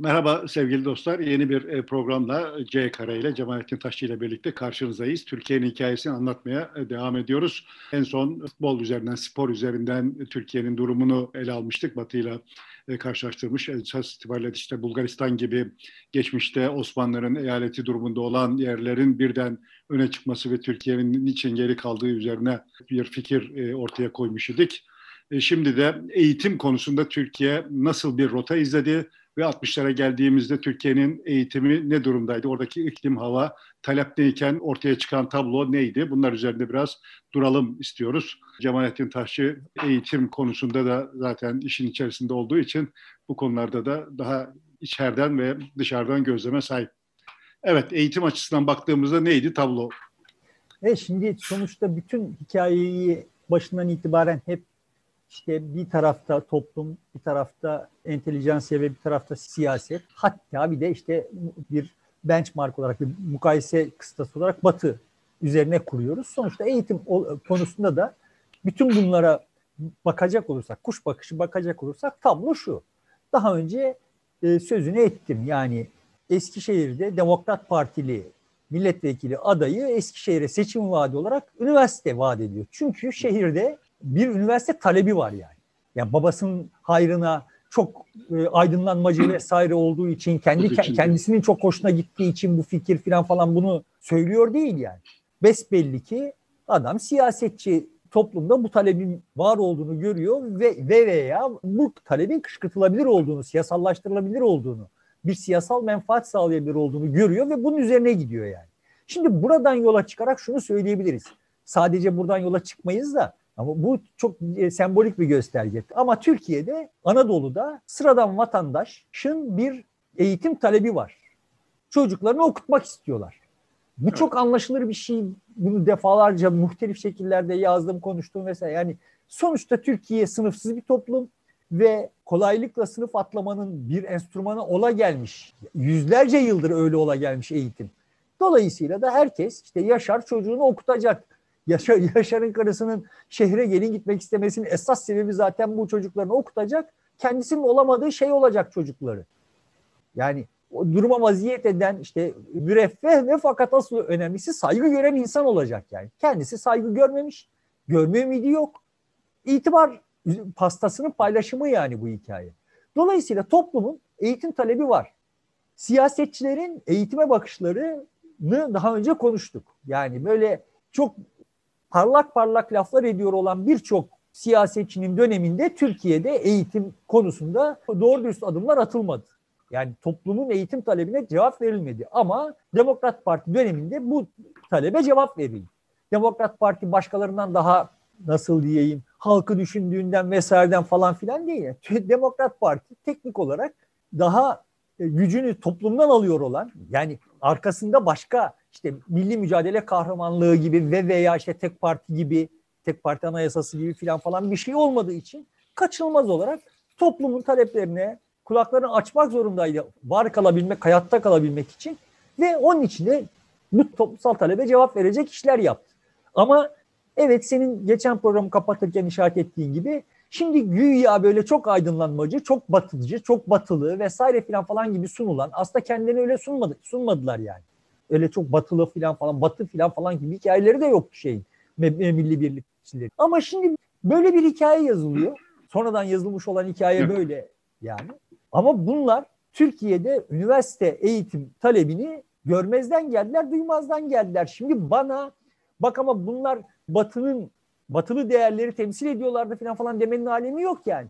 Merhaba sevgili dostlar. Yeni bir e, programla C Kare ile Cemalettin Taşçı ile birlikte karşınızdayız. Türkiye'nin hikayesini anlatmaya e, devam ediyoruz. En son futbol üzerinden, spor üzerinden Türkiye'nin durumunu ele almıştık. Batı ile karşılaştırmış. Esas itibariyle işte Bulgaristan gibi geçmişte Osmanlıların eyaleti durumunda olan yerlerin birden öne çıkması ve Türkiye'nin niçin geri kaldığı üzerine bir fikir e, ortaya koymuş idik. Şimdi de eğitim konusunda Türkiye nasıl bir rota izledi? Ve 60'lara geldiğimizde Türkiye'nin eğitimi ne durumdaydı? Oradaki iklim, hava, talep neyken ortaya çıkan tablo neydi? Bunlar üzerinde biraz duralım istiyoruz. Cemalettin Taşçı eğitim konusunda da zaten işin içerisinde olduğu için bu konularda da daha içeriden ve dışarıdan gözleme sahip. Evet, eğitim açısından baktığımızda neydi tablo? E şimdi sonuçta bütün hikayeyi başından itibaren hep işte bir tarafta toplum, bir tarafta entelijansiye ve bir tarafta siyaset. Hatta bir de işte bir benchmark olarak, bir mukayese kıstası olarak Batı üzerine kuruyoruz. Sonuçta eğitim konusunda da bütün bunlara bakacak olursak, kuş bakışı bakacak olursak tablo şu. Daha önce e, sözünü ettim. Yani Eskişehir'de Demokrat Partili milletvekili adayı Eskişehir'e seçim vaadi olarak üniversite vaat ediyor. Çünkü şehirde bir üniversite talebi var yani. Yani babasının hayrına çok e, aydınlanmacı vesaire olduğu için kendi kendisinin çok hoşuna gittiği için bu fikir falan falan bunu söylüyor değil yani. Besbelli ki adam siyasetçi toplumda bu talebin var olduğunu görüyor ve, ve veya bu talebin kışkırtılabilir olduğunu, siyasallaştırılabilir olduğunu, bir siyasal menfaat sağlayabilir olduğunu görüyor ve bunun üzerine gidiyor yani. Şimdi buradan yola çıkarak şunu söyleyebiliriz. Sadece buradan yola çıkmayız da ama bu çok e, sembolik bir gösterge. Ama Türkiye'de Anadolu'da sıradan vatandaşın bir eğitim talebi var. Çocuklarını okutmak istiyorlar. Bu evet. çok anlaşılır bir şey. Bunu defalarca muhtelif şekillerde yazdım, konuştum mesela. Yani sonuçta Türkiye sınıfsız bir toplum ve kolaylıkla sınıf atlamanın bir enstrümanı ola gelmiş. Yüzlerce yıldır öyle ola gelmiş eğitim. Dolayısıyla da herkes işte Yaşar çocuğunu okutacak. Yaşar, Yaşar'ın karısının şehre gelin gitmek istemesinin esas sebebi zaten bu çocuklarını okutacak. Kendisinin olamadığı şey olacak çocukları. Yani o duruma vaziyet eden işte müreffeh ve fakat asıl önemlisi saygı gören insan olacak yani. Kendisi saygı görmemiş, görme ümidi yok. İtibar pastasının paylaşımı yani bu hikaye. Dolayısıyla toplumun eğitim talebi var. Siyasetçilerin eğitime bakışlarını daha önce konuştuk. Yani böyle çok parlak parlak laflar ediyor olan birçok siyasetçinin döneminde Türkiye'de eğitim konusunda doğru dürüst adımlar atılmadı. Yani toplumun eğitim talebine cevap verilmedi. Ama Demokrat Parti döneminde bu talebe cevap verildi. Demokrat Parti başkalarından daha nasıl diyeyim halkı düşündüğünden vesaireden falan filan değil. Demokrat Parti teknik olarak daha gücünü toplumdan alıyor olan yani arkasında başka işte milli mücadele kahramanlığı gibi ve veya işte tek parti gibi tek parti anayasası gibi filan falan bir şey olmadığı için kaçınılmaz olarak toplumun taleplerine kulaklarını açmak zorundaydı var kalabilmek, hayatta kalabilmek için ve onun için de bu toplumsal talebe cevap verecek işler yaptı. Ama evet senin geçen programı kapatırken işaret ettiğin gibi şimdi güya böyle çok aydınlanmacı, çok batıcı, çok batılı vesaire filan falan gibi sunulan aslında kendilerini öyle sunmadı, sunmadılar yani öyle çok batılı falan falan batı falan falan gibi hikayeleri de yoktu şeyin milli birlikçileri. Ama şimdi böyle bir hikaye yazılıyor. Sonradan yazılmış olan hikaye böyle yani. Ama bunlar Türkiye'de üniversite eğitim talebini görmezden geldiler, duymazdan geldiler. Şimdi bana bak ama bunlar batının batılı değerleri temsil ediyorlardı falan falan demenin alemi yok yani.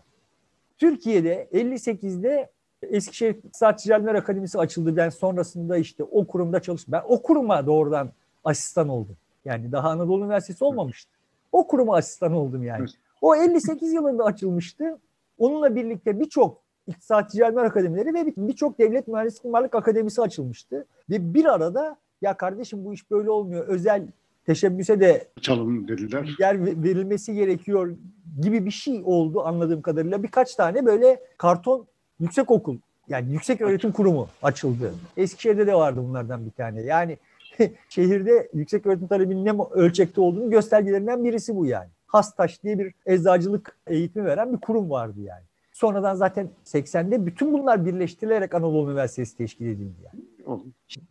Türkiye'de 58'de Eskişehir İktisat Ticaretler Akademisi açıldı. Ben sonrasında işte o kurumda çalıştım. Ben o kuruma doğrudan asistan oldum. Yani daha Anadolu Üniversitesi olmamıştı. O kuruma asistan oldum yani. O 58 yılında açılmıştı. Onunla birlikte birçok İktisat Ticaretler Akademileri ve birçok devlet mühendislik mimarlık akademisi açılmıştı. Ve bir arada ya kardeşim bu iş böyle olmuyor. Özel teşebbüse de çalın dediler. Yer verilmesi gerekiyor gibi bir şey oldu anladığım kadarıyla. Birkaç tane böyle karton yüksek okul yani yüksek öğretim kurumu açıldı. Eskişehir'de de vardı bunlardan bir tane. Yani şehirde yüksek öğretim talebinin ne ölçekte olduğunu göstergelerinden birisi bu yani. Hastaş diye bir eczacılık eğitimi veren bir kurum vardı yani. Sonradan zaten 80'de bütün bunlar birleştirilerek Anadolu Üniversitesi teşkil edildi yani.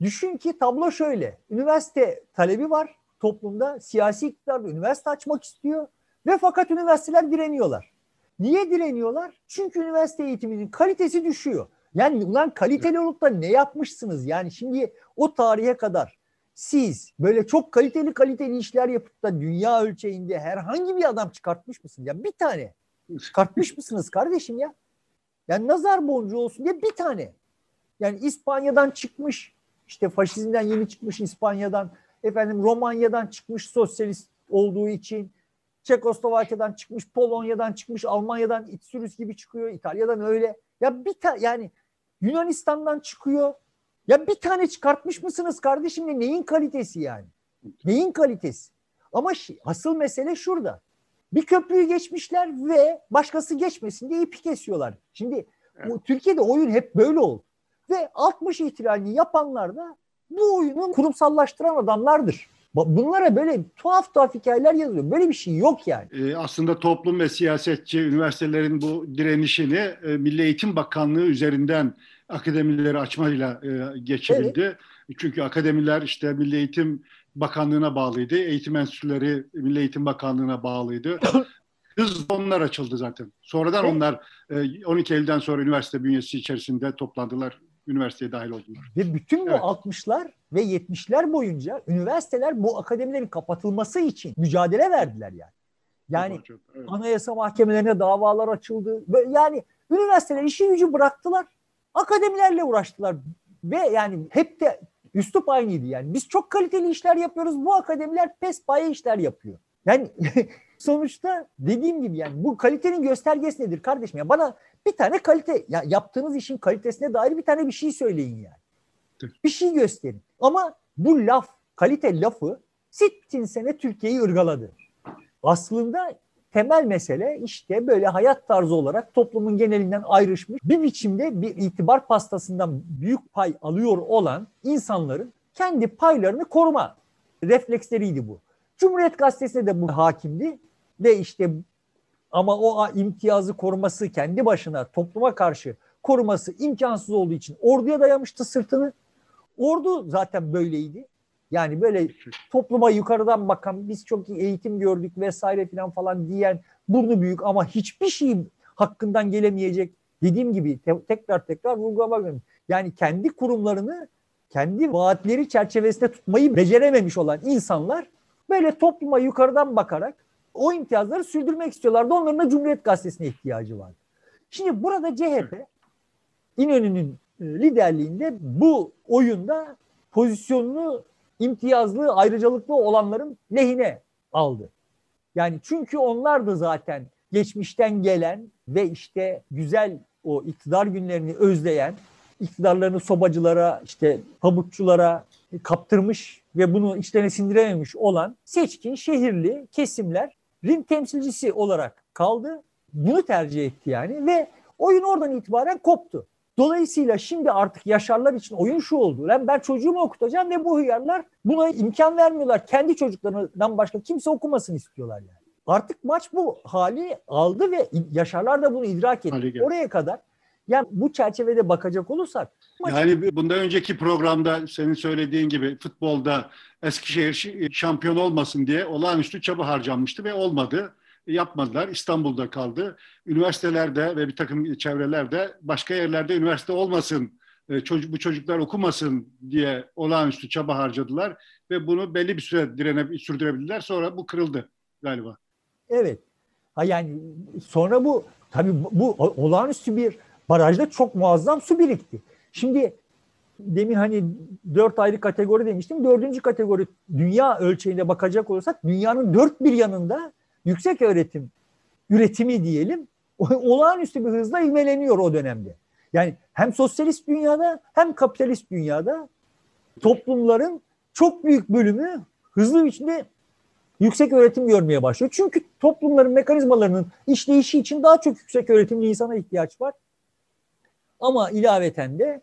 Düşün ki tablo şöyle. Üniversite talebi var toplumda. Siyasi iktidar üniversite açmak istiyor. Ve fakat üniversiteler direniyorlar. Niye direniyorlar? Çünkü üniversite eğitiminin kalitesi düşüyor. Yani ulan kaliteli olup da ne yapmışsınız? Yani şimdi o tarihe kadar siz böyle çok kaliteli kaliteli işler yapıp da dünya ölçeğinde herhangi bir adam çıkartmış mısınız? Ya bir tane çıkartmış mısınız kardeşim ya? Yani nazar boncuğu olsun diye bir tane. Yani İspanya'dan çıkmış işte faşizmden yeni çıkmış İspanya'dan efendim Romanya'dan çıkmış sosyalist olduğu için Çekoslovakya'dan çıkmış, Polonya'dan çıkmış, Almanya'dan İtsürüs gibi çıkıyor, İtalya'dan öyle. Ya bir tane yani Yunanistan'dan çıkıyor. Ya bir tane çıkartmış mısınız kardeşim ne? Neyin kalitesi yani? Neyin kalitesi? Ama asıl mesele şurada. Bir köprüyü geçmişler ve başkası geçmesin diye ipi kesiyorlar. Şimdi evet. bu, Türkiye'de oyun hep böyle oldu. Ve 60 ihtilalini yapanlar da bu oyunu kurumsallaştıran adamlardır. Bunlara böyle tuhaf tuhaf hikayeler yazıyor. Böyle bir şey yok yani. Ee, aslında toplum ve siyasetçi üniversitelerin bu direnişini e, Milli Eğitim Bakanlığı üzerinden akademileri açmayla e, geçirildi. Evet. Çünkü akademiler işte Milli Eğitim Bakanlığı'na bağlıydı. Eğitim enstitüleri Milli Eğitim Bakanlığı'na bağlıydı. Hız onlar açıldı zaten. Sonradan evet. onlar 12 e, Eylül'den sonra üniversite bünyesi içerisinde toplandılar üniversiteye dahil oldular. Ve bütün bu evet. 60'lar ve 70'ler boyunca üniversiteler bu akademilerin kapatılması için mücadele verdiler yani. Yani evet. anayasa mahkemelerine davalar açıldı. Yani üniversiteler işi gücü bıraktılar. Akademilerle uğraştılar. Ve yani hep de üslup aynıydı yani. Biz çok kaliteli işler yapıyoruz. Bu akademiler pespaye işler yapıyor. Yani sonuçta dediğim gibi yani bu kalitenin göstergesi nedir kardeşim? Ya bana bir tane kalite ya yaptığınız işin kalitesine dair bir tane bir şey söyleyin yani. Bir şey gösterin. Ama bu laf, kalite lafı sittin sene Türkiye'yi ırgaladı. Aslında temel mesele işte böyle hayat tarzı olarak toplumun genelinden ayrışmış bir biçimde bir itibar pastasından büyük pay alıyor olan insanların kendi paylarını koruma refleksleriydi bu. Cumhuriyet Gazetesi'ne de bu hakimdi ve işte ama o imtiyazı koruması kendi başına topluma karşı koruması imkansız olduğu için orduya dayamıştı sırtını. Ordu zaten böyleydi. Yani böyle topluma yukarıdan bakan biz çok iyi eğitim gördük vesaire filan falan diyen burnu büyük ama hiçbir şey hakkından gelemeyecek dediğim gibi te- tekrar tekrar vurgulamak önemli. Yani kendi kurumlarını kendi vaatleri çerçevesinde tutmayı becerememiş olan insanlar böyle topluma yukarıdan bakarak o imtiyazları sürdürmek istiyorlardı. Onların da Cumhuriyet Gazetesi'ne ihtiyacı vardı. Şimdi burada CHP İnönü'nün e, liderliğinde bu oyunda pozisyonunu imtiyazlı, ayrıcalıklı olanların lehine aldı. Yani çünkü onlar da zaten geçmişten gelen ve işte güzel o iktidar günlerini özleyen, iktidarlarını sobacılara, işte pamukçulara kaptırmış ve bunu içlerine sindirememiş olan seçkin şehirli kesimler ring temsilcisi olarak kaldı. Bunu tercih etti yani ve oyun oradan itibaren koptu. Dolayısıyla şimdi artık yaşarlar için oyun şu oldu. Lan ben çocuğumu okutacağım ve bu hıyarlar buna imkan vermiyorlar. Kendi çocuklarından başka kimse okumasın istiyorlar yani. Artık maç bu hali aldı ve yaşarlar da bunu idrak etti. Oraya kadar yani bu çerçevede bakacak olursak. Yani bundan önceki programda senin söylediğin gibi futbolda Eskişehir şampiyon olmasın diye olağanüstü çaba harcanmıştı ve olmadı. Yapmadılar. İstanbul'da kaldı. Üniversitelerde ve bir takım çevrelerde başka yerlerde üniversite olmasın, e, çocuk, bu çocuklar okumasın diye olağanüstü çaba harcadılar ve bunu belli bir süre direne, sürdürebildiler. Sonra bu kırıldı galiba. Evet. Ha yani sonra bu tabii bu olağanüstü bir barajda çok muazzam su birikti. Şimdi demin hani dört ayrı kategori demiştim. Dördüncü kategori dünya ölçeğinde bakacak olursak dünyanın dört bir yanında yüksek öğretim üretimi diyelim olağanüstü bir hızla ivmeleniyor o dönemde. Yani hem sosyalist dünyada hem kapitalist dünyada toplumların çok büyük bölümü hızlı biçimde yüksek öğretim görmeye başlıyor. Çünkü toplumların mekanizmalarının işleyişi için daha çok yüksek öğretimli insana ihtiyaç var. Ama ilaveten de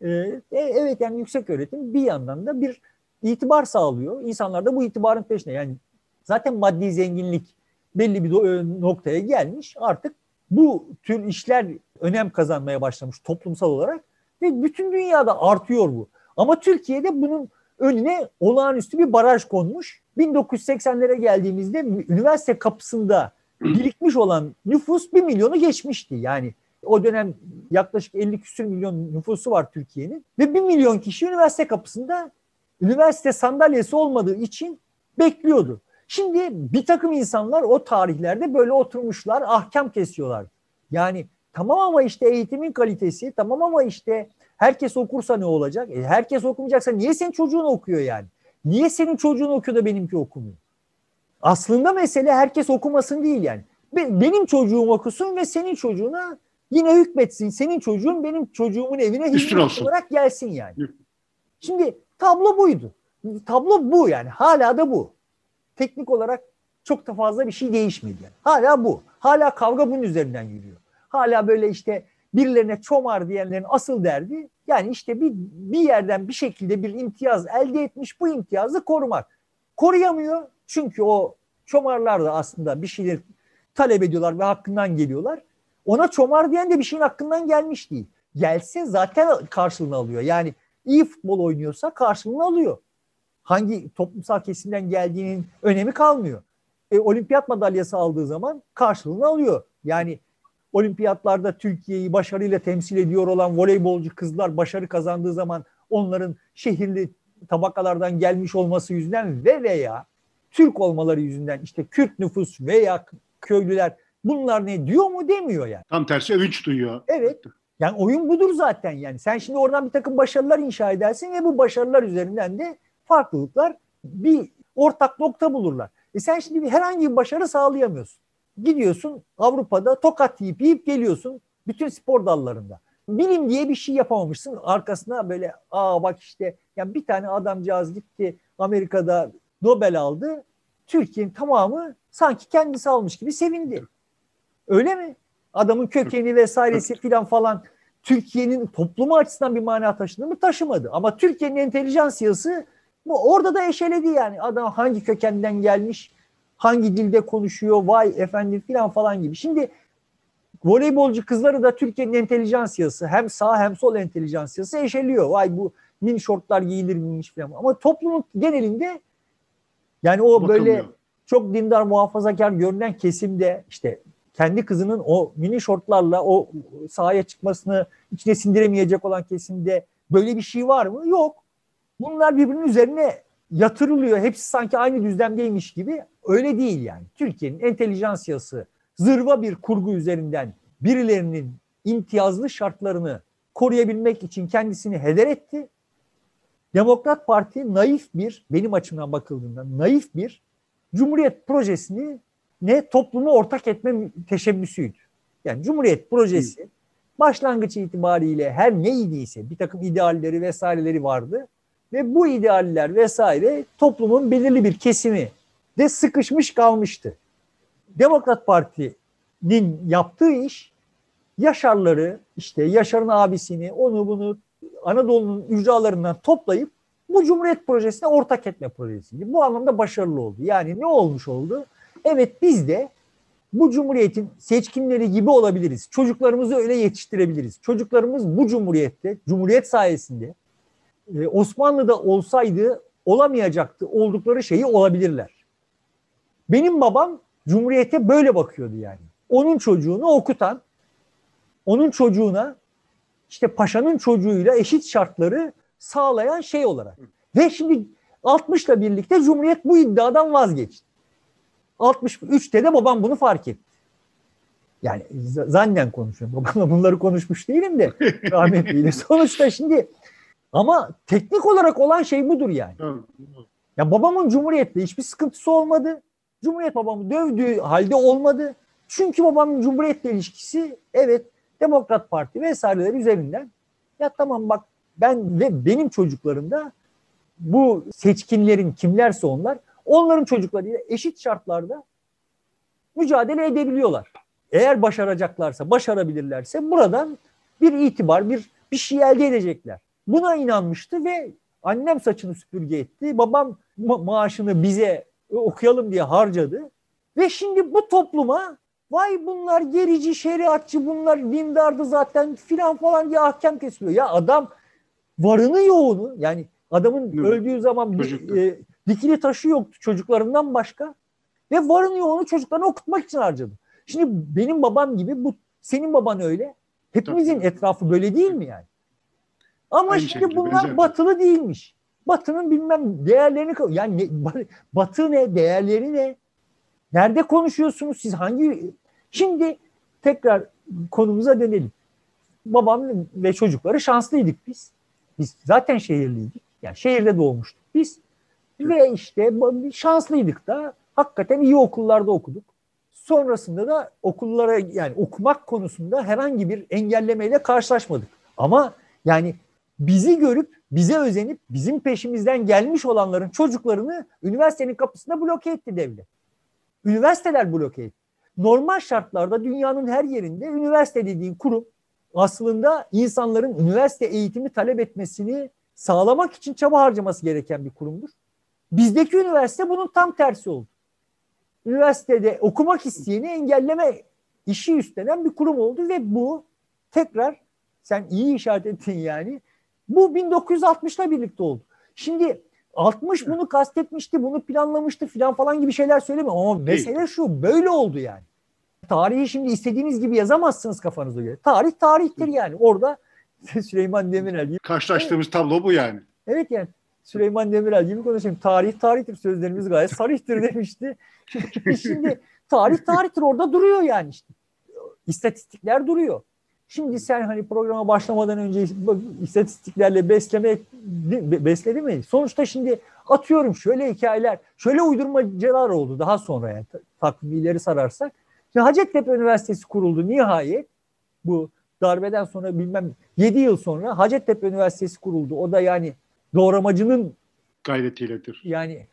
e, e, evet yani yüksek öğretim bir yandan da bir itibar sağlıyor. İnsanlar da bu itibarın peşine. Yani zaten maddi zenginlik belli bir e, noktaya gelmiş. Artık bu tür işler önem kazanmaya başlamış toplumsal olarak ve bütün dünyada artıyor bu. Ama Türkiye'de bunun önüne olağanüstü bir baraj konmuş. 1980'lere geldiğimizde üniversite kapısında birikmiş olan nüfus 1 milyonu geçmişti. Yani o dönem yaklaşık 50 küsür milyon nüfusu var Türkiye'nin ve 1 milyon kişi üniversite kapısında üniversite sandalyesi olmadığı için bekliyordu. Şimdi bir takım insanlar o tarihlerde böyle oturmuşlar, ahkam kesiyorlar. Yani tamam ama işte eğitimin kalitesi, tamam ama işte herkes okursa ne olacak? E, herkes okumayacaksa niye senin çocuğun okuyor yani? Niye senin çocuğun okuyor da benimki okumuyor? Aslında mesele herkes okumasın değil yani. Benim çocuğum okusun ve senin çocuğuna yine hükmetsin. Senin çocuğun benim çocuğumun evine hizmet olarak gelsin yani. Şimdi tablo buydu. Tablo bu yani. Hala da bu. Teknik olarak çok da fazla bir şey değişmedi yani. Hala bu. Hala kavga bunun üzerinden yürüyor. Hala böyle işte birilerine çomar diyenlerin asıl derdi yani işte bir, bir yerden bir şekilde bir imtiyaz elde etmiş bu imtiyazı korumak. Koruyamıyor çünkü o çomarlar da aslında bir şeyler talep ediyorlar ve hakkından geliyorlar. Ona çomar diyen de bir şeyin hakkından gelmiş değil. Gelse zaten karşılığını alıyor. Yani iyi futbol oynuyorsa karşılığını alıyor. Hangi toplumsal kesimden geldiğinin önemi kalmıyor. E, olimpiyat madalyası aldığı zaman karşılığını alıyor. Yani olimpiyatlarda Türkiye'yi başarıyla temsil ediyor olan voleybolcu kızlar başarı kazandığı zaman onların şehirli tabakalardan gelmiş olması yüzünden ve veya Türk olmaları yüzünden işte Kürt nüfus veya köylüler bunlar ne diyor mu demiyor yani. Tam tersi övünç duyuyor. Evet. Yani oyun budur zaten yani. Sen şimdi oradan bir takım başarılar inşa edersin ve bu başarılar üzerinden de farklılıklar bir ortak nokta bulurlar. E sen şimdi bir herhangi bir başarı sağlayamıyorsun. Gidiyorsun Avrupa'da tokat yiyip yiyip geliyorsun bütün spor dallarında. Bilim diye bir şey yapamamışsın. Arkasına böyle aa bak işte yani bir tane adamcağız gitti Amerika'da Nobel aldı. Türkiye'nin tamamı sanki kendisi almış gibi sevindi. Öyle mi? Adamın kökeni vesairesi filan falan Türkiye'nin toplumu açısından bir mana taşıdı mı? Taşımadı. Ama Türkiye'nin entelijansiyası bu orada da eşeledi yani. Adam hangi kökenden gelmiş, hangi dilde konuşuyor, vay efendim filan falan gibi. Şimdi voleybolcu kızları da Türkiye'nin entelijansiyası hem sağ hem sol entelijansiyası eşeliyor. Vay bu mini şortlar giyilir miymiş falan. Ama toplumun genelinde yani o Bakılmıyor. böyle çok dindar muhafazakar görünen kesimde işte kendi kızının o mini şortlarla o sahaya çıkmasını içine sindiremeyecek olan kesimde böyle bir şey var mı? Yok. Bunlar birbirinin üzerine yatırılıyor. Hepsi sanki aynı düzlemdeymiş gibi. Öyle değil yani. Türkiye'nin entelijansiyası zırva bir kurgu üzerinden birilerinin imtiyazlı şartlarını koruyabilmek için kendisini heder etti. Demokrat Parti naif bir, benim açımdan bakıldığında naif bir Cumhuriyet projesini ne toplumu ortak etme teşebbüsüydü. Yani Cumhuriyet projesi başlangıç itibariyle her neydiyse bir takım idealleri vesaireleri vardı. Ve bu idealler vesaire toplumun belirli bir kesimi de sıkışmış kalmıştı. Demokrat Parti'nin yaptığı iş Yaşarları işte Yaşar'ın abisini onu bunu Anadolu'nun ücralarından toplayıp bu Cumhuriyet Projesi'ne ortak etme projesiydi. Bu anlamda başarılı oldu. Yani ne olmuş oldu? Evet biz de bu cumhuriyetin seçkinleri gibi olabiliriz. Çocuklarımızı öyle yetiştirebiliriz. Çocuklarımız bu cumhuriyette, cumhuriyet sayesinde e, Osmanlı'da olsaydı olamayacaktı. Oldukları şeyi olabilirler. Benim babam cumhuriyete böyle bakıyordu yani. Onun çocuğunu okutan, onun çocuğuna işte paşanın çocuğuyla eşit şartları sağlayan şey olarak. Ve şimdi 60'la birlikte Cumhuriyet bu iddiadan vazgeçti. 63'te de babam bunu fark etti. Yani zannen konuşuyorum. Babamla bunları konuşmuş değilim de rahmetliyle. Sonuçta şimdi ama teknik olarak olan şey budur yani. Ya babamın Cumhuriyet'le hiçbir sıkıntısı olmadı. Cumhuriyet babamı dövdüğü halde olmadı. Çünkü babamın Cumhuriyet'le ilişkisi evet Demokrat Parti vesaireler üzerinden ya tamam bak ben ve benim çocuklarım da bu seçkinlerin kimlerse onlar onların çocuklarıyla eşit şartlarda mücadele edebiliyorlar. Eğer başaracaklarsa, başarabilirlerse buradan bir itibar, bir bir şey elde edecekler. Buna inanmıştı ve annem saçını süpürge etti. Babam ma- maaşını bize okuyalım diye harcadı. Ve şimdi bu topluma Vay bunlar gerici, şeriatçı, bunlar dindardı zaten filan falan diye ahkam kesiliyor. Ya adam varını yoğunu yani adamın Değil öldüğü zaman e, dikili taşı yoktu çocuklarından başka ve varını yoğunu çocuklarını okutmak için harcadı. Şimdi benim babam gibi bu senin baban öyle. Hepimizin etrafı böyle değil mi yani? Ama Aynı şimdi bunlar benzer. batılı değilmiş. Batının bilmem değerlerini yani ne, batı ne, değerleri ne? Nerede konuşuyorsunuz siz? Hangi Şimdi tekrar konumuza dönelim. Babam ve çocukları şanslıydık biz. Biz zaten şehirliydik. Yani şehirde doğmuştuk biz. Ve işte şanslıydık da hakikaten iyi okullarda okuduk. Sonrasında da okullara yani okumak konusunda herhangi bir engellemeyle karşılaşmadık. Ama yani bizi görüp bize özenip bizim peşimizden gelmiş olanların çocuklarını üniversitenin kapısında bloke etti devlet. Üniversiteler bloke etti. Normal şartlarda dünyanın her yerinde üniversite dediğin kurum aslında insanların üniversite eğitimi talep etmesini sağlamak için çaba harcaması gereken bir kurumdur. Bizdeki üniversite bunun tam tersi oldu. Üniversitede okumak isteyeni engelleme işi üstlenen bir kurum oldu ve bu tekrar sen iyi işaret ettin yani. Bu 1960'la birlikte oldu. Şimdi 60 bunu kastetmişti, bunu planlamıştı filan falan gibi şeyler söylemiyorum ama mesele şu böyle oldu yani. Tarihi şimdi istediğiniz gibi yazamazsınız kafanıza göre. Tarih tarihtir yani. Orada Süleyman Demirel. Karşılaştığımız evet. tablo bu yani. Evet yani. Süleyman Demirel gibi konuşayım. Tarih tarihtir sözlerimiz gayet sarihtir demişti. Şimdi tarih tarihtir orada duruyor yani işte. İstatistikler duruyor. Şimdi sen hani programa başlamadan önce istatistiklerle besleme besledi mi? Sonuçta şimdi atıyorum şöyle hikayeler, şöyle uydurmacalar oldu daha sonra yani takvimleri sararsak. Şimdi Hacettepe Üniversitesi kuruldu nihayet. Bu darbeden sonra bilmem 7 yıl sonra Hacettepe Üniversitesi kuruldu. O da yani doğramacının gayretiyledir. Yani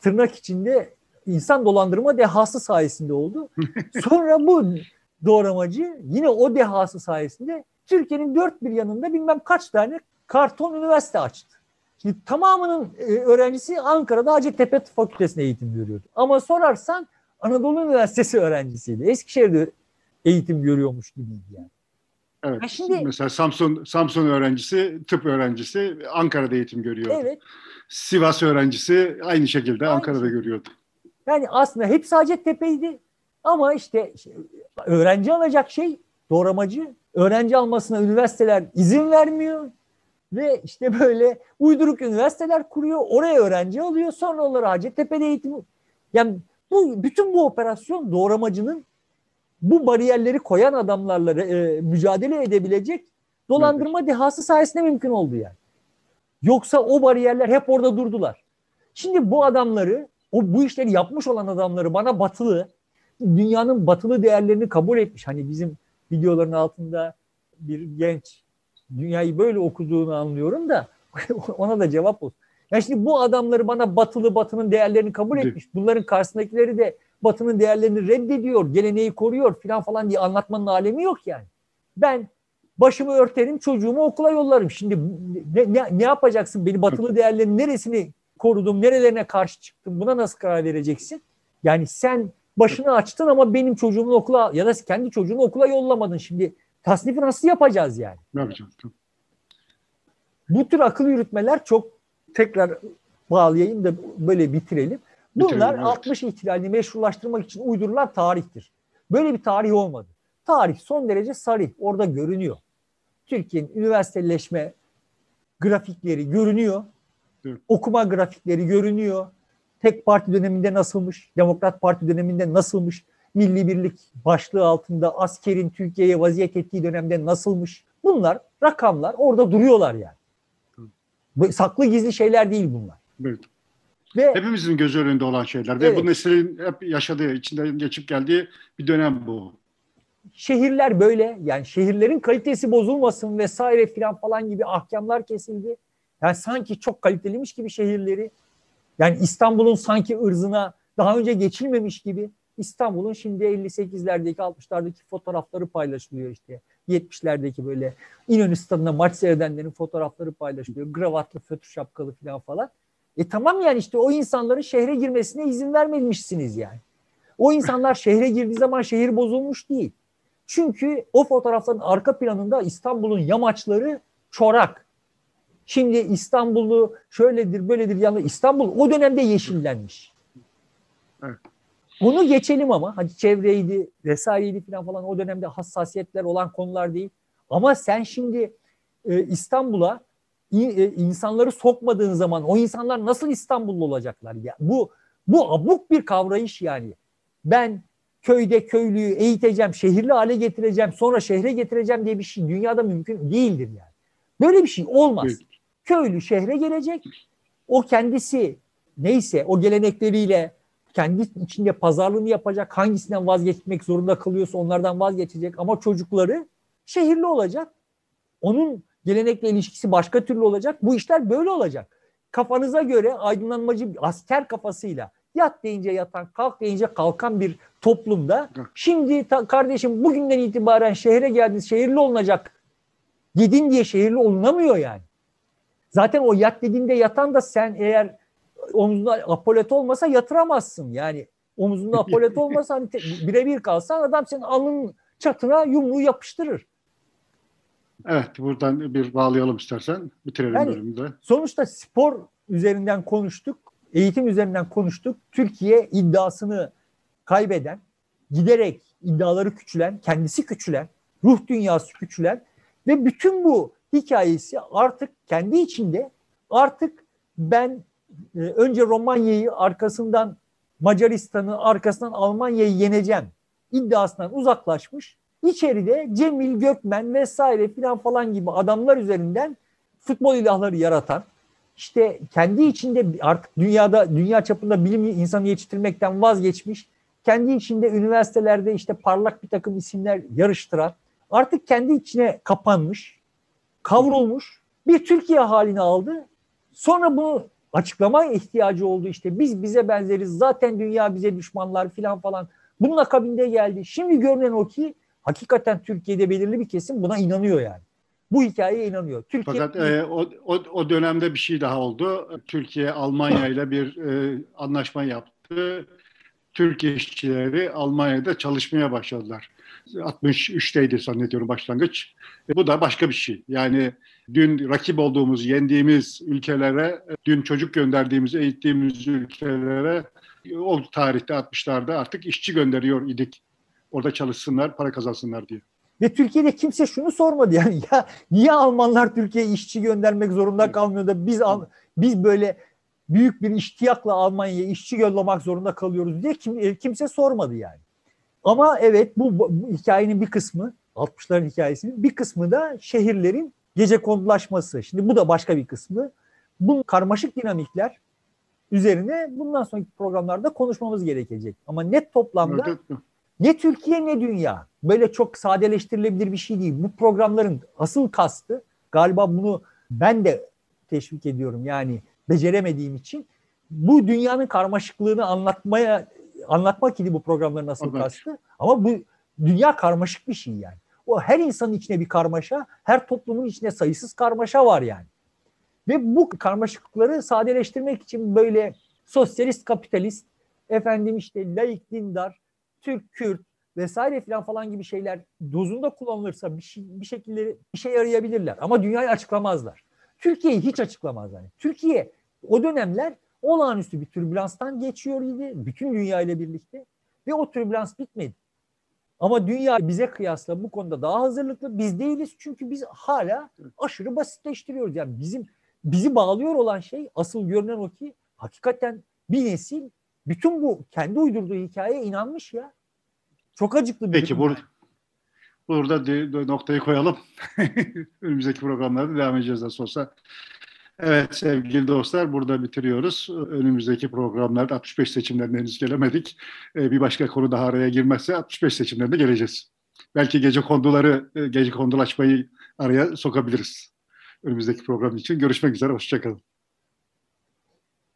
tırnak içinde insan dolandırma dehası sayesinde oldu. Sonra bu doğramacı yine o dehası sayesinde Türkiye'nin dört bir yanında bilmem kaç tane karton üniversite açtı. Şimdi tamamının e, öğrencisi Ankara'da Hacettepe Fakültesi'nde eğitim görüyordu. Ama sorarsan Anadolu Üniversitesi öğrencisiydi. Eskişehir'de eğitim görüyormuş gibiydi yani. Evet. şimdi, mesela Samsun Samsun öğrencisi, tıp öğrencisi Ankara'da eğitim görüyordu. Evet. Sivas öğrencisi aynı şekilde aynı Ankara'da şey. görüyordu. Yani aslında hepsi Hacettepe'ydi. Ama işte öğrenci alacak şey doğramacı. Öğrenci almasına üniversiteler izin vermiyor. Ve işte böyle uyduruk üniversiteler kuruyor. Oraya öğrenci alıyor. Sonra onları Hacettepe'de eğitim... Yani bu bütün bu operasyon doğramacının bu bariyerleri koyan adamlarla e, mücadele edebilecek dolandırma evet. dehası sayesinde mümkün oldu yani. Yoksa o bariyerler hep orada durdular. Şimdi bu adamları, o bu işleri yapmış olan adamları bana batılı, dünyanın batılı değerlerini kabul etmiş. Hani bizim videoların altında bir genç dünyayı böyle okuduğunu anlıyorum da ona da cevap olsun. Yani şimdi bu adamları bana batılı batının değerlerini kabul etmiş. Bunların karşısındakileri de batının değerlerini reddediyor, geleneği koruyor filan falan diye anlatmanın alemi yok yani. Ben başımı örterim, çocuğumu okula yollarım. Şimdi ne, ne, ne yapacaksın? Beni batılı değerlerin neresini korudum, nerelerine karşı çıktım? Buna nasıl karar vereceksin? Yani sen başını açtın ama benim çocuğumu okula ya da kendi çocuğunu okula yollamadın. Şimdi tasnifi nasıl yapacağız yani? Ne yapacağız? Bu tür akıl yürütmeler çok tekrar bağlayayım da böyle bitirelim. Bunlar bitirelim, evet. 60 ihtilalini meşrulaştırmak için uydurulan tarihtir. Böyle bir tarih olmadı. Tarih son derece sarih. Orada görünüyor. Türkiye'nin üniversiteleşme grafikleri görünüyor. Evet. Okuma grafikleri görünüyor. Tek parti döneminde nasılmış? Demokrat Parti döneminde nasılmış? Milli Birlik başlığı altında askerin Türkiye'ye vaziyet ettiği dönemde nasılmış? Bunlar rakamlar orada duruyorlar yani. Saklı gizli şeyler değil bunlar. Evet. Ve, Hepimizin göz önünde olan şeyler. Evet. Ve bu neslin hep yaşadığı, içinden geçip geldiği bir dönem bu. Şehirler böyle. Yani şehirlerin kalitesi bozulmasın vesaire filan falan gibi ahkamlar kesildi. Yani sanki çok kaliteliymiş gibi şehirleri. Yani İstanbul'un sanki ırzına daha önce geçilmemiş gibi. İstanbul'un şimdi 58'lerdeki 60'lardaki fotoğrafları paylaşılıyor işte. 70'lerdeki böyle İnönü stadında maç seyredenlerin fotoğrafları paylaşılıyor. Gravatlı, fötr şapkalı falan falan. E tamam yani işte o insanların şehre girmesine izin vermemişsiniz yani. O insanlar şehre girdiği zaman şehir bozulmuş değil. Çünkü o fotoğrafların arka planında İstanbul'un yamaçları çorak. Şimdi İstanbul'u şöyledir böyledir yani İstanbul o dönemde yeşillenmiş. Evet. Bunu geçelim ama hani çevreydi vesaireydi falan falan o dönemde hassasiyetler olan konular değil. Ama sen şimdi e, İstanbul'a e, insanları sokmadığın zaman o insanlar nasıl İstanbullu olacaklar? Ya bu bu abuk bir kavrayış yani. Ben köyde köylüyü eğiteceğim, şehirli hale getireceğim, sonra şehre getireceğim diye bir şey dünyada mümkün değildir yani. Böyle bir şey olmaz. Evet. Köylü şehre gelecek. O kendisi neyse o gelenekleriyle kendi içinde pazarlığını yapacak. Hangisinden vazgeçmek zorunda kalıyorsa onlardan vazgeçecek. Ama çocukları şehirli olacak. Onun gelenekle ilişkisi başka türlü olacak. Bu işler böyle olacak. Kafanıza göre aydınlanmacı asker kafasıyla yat deyince yatan, kalk deyince kalkan bir toplumda şimdi ta, kardeşim bugünden itibaren şehre geldiniz, şehirli olunacak dedin diye şehirli olunamıyor yani. Zaten o yat dediğinde yatan da sen eğer omzunda apolet olmasa yatıramazsın. Yani omzunda apolet olmasa hani birebir kalsan adam senin alnın çatına yumruğu yapıştırır. Evet buradan bir bağlayalım istersen. Bitirelim yani, bölümde. Sonuçta spor üzerinden konuştuk. Eğitim üzerinden konuştuk. Türkiye iddiasını kaybeden, giderek iddiaları küçülen, kendisi küçülen, ruh dünyası küçülen ve bütün bu hikayesi artık kendi içinde artık ben e, önce Romanya'yı arkasından Macaristan'ı arkasından Almanya'yı yeneceğim iddiasından uzaklaşmış. İçeride Cemil Gökmen vesaire filan falan gibi adamlar üzerinden futbol ilahları yaratan işte kendi içinde artık dünyada dünya çapında bilim insanı yetiştirmekten vazgeçmiş kendi içinde üniversitelerde işte parlak bir takım isimler yarıştıran artık kendi içine kapanmış kavrulmuş bir Türkiye halini aldı. Sonra bunu açıklamaya ihtiyacı oldu işte biz bize benzeriz zaten dünya bize düşmanlar filan falan. Bunun akabinde geldi. Şimdi görünen o ki hakikaten Türkiye'de belirli bir kesim buna inanıyor yani. Bu hikayeye inanıyor. Türkiye Fakat e, o, o, o dönemde bir şey daha oldu. Türkiye Almanya ile bir e, anlaşma yaptı. Türk işçileri Almanya'da çalışmaya başladılar. 63'teydi zannediyorum başlangıç. E, bu da başka bir şey. Yani dün rakip olduğumuz, yendiğimiz ülkelere, dün çocuk gönderdiğimiz, eğittiğimiz ülkelere o tarihte 60'larda artık işçi gönderiyor idik. Orada çalışsınlar, para kazansınlar diye. Ve Türkiye'de kimse şunu sormadı yani ya niye Almanlar Türkiye'ye işçi göndermek zorunda kalmıyor da biz biz böyle büyük bir iştiyakla Almanya'ya işçi yollamak zorunda kalıyoruz diye kim, e, kimse sormadı yani. Ama evet bu, bu hikayenin bir kısmı 60'ların hikayesinin bir kısmı da şehirlerin gece kondulaşması. Şimdi bu da başka bir kısmı. Bu karmaşık dinamikler üzerine bundan sonraki programlarda konuşmamız gerekecek. Ama net toplamda ne Türkiye ne dünya böyle çok sadeleştirilebilir bir şey değil. Bu programların asıl kastı galiba bunu ben de teşvik ediyorum. Yani beceremediğim için bu dünyanın karmaşıklığını anlatmaya anlatmak idi bu programların asıl evet. kastı. Ama bu dünya karmaşık bir şey yani. O her insanın içine bir karmaşa, her toplumun içine sayısız karmaşa var yani. Ve bu karmaşıklıkları sadeleştirmek için böyle sosyalist kapitalist, efendim işte laik dindar, Türk Kürt vesaire falan falan gibi şeyler dozunda kullanılırsa bir, şey, bir şekilde bir şey arayabilirler. Ama dünyayı açıklamazlar. Türkiye'yi hiç açıklamaz yani. Türkiye o dönemler olağanüstü bir türbülanstan geçiyor idi. Bütün dünya ile birlikte. Ve o türbülans bitmedi. Ama dünya bize kıyasla bu konuda daha hazırlıklı. Biz değiliz çünkü biz hala aşırı basitleştiriyoruz. Yani bizim bizi bağlıyor olan şey asıl görünen o ki hakikaten bir nesil bütün bu kendi uydurduğu hikayeye inanmış ya. Çok acıklı bir Peki bur burada noktayı koyalım. Önümüzdeki programlarda devam edeceğiz nasıl olsa. Evet sevgili dostlar burada bitiriyoruz. Önümüzdeki programlarda 65 seçimlerine henüz gelemedik. Ee, bir başka konu daha araya girmezse 65 seçimlerine geleceğiz. Belki gece konduları, e, gece kondulaşmayı araya sokabiliriz. Önümüzdeki program için görüşmek üzere, hoşçakalın.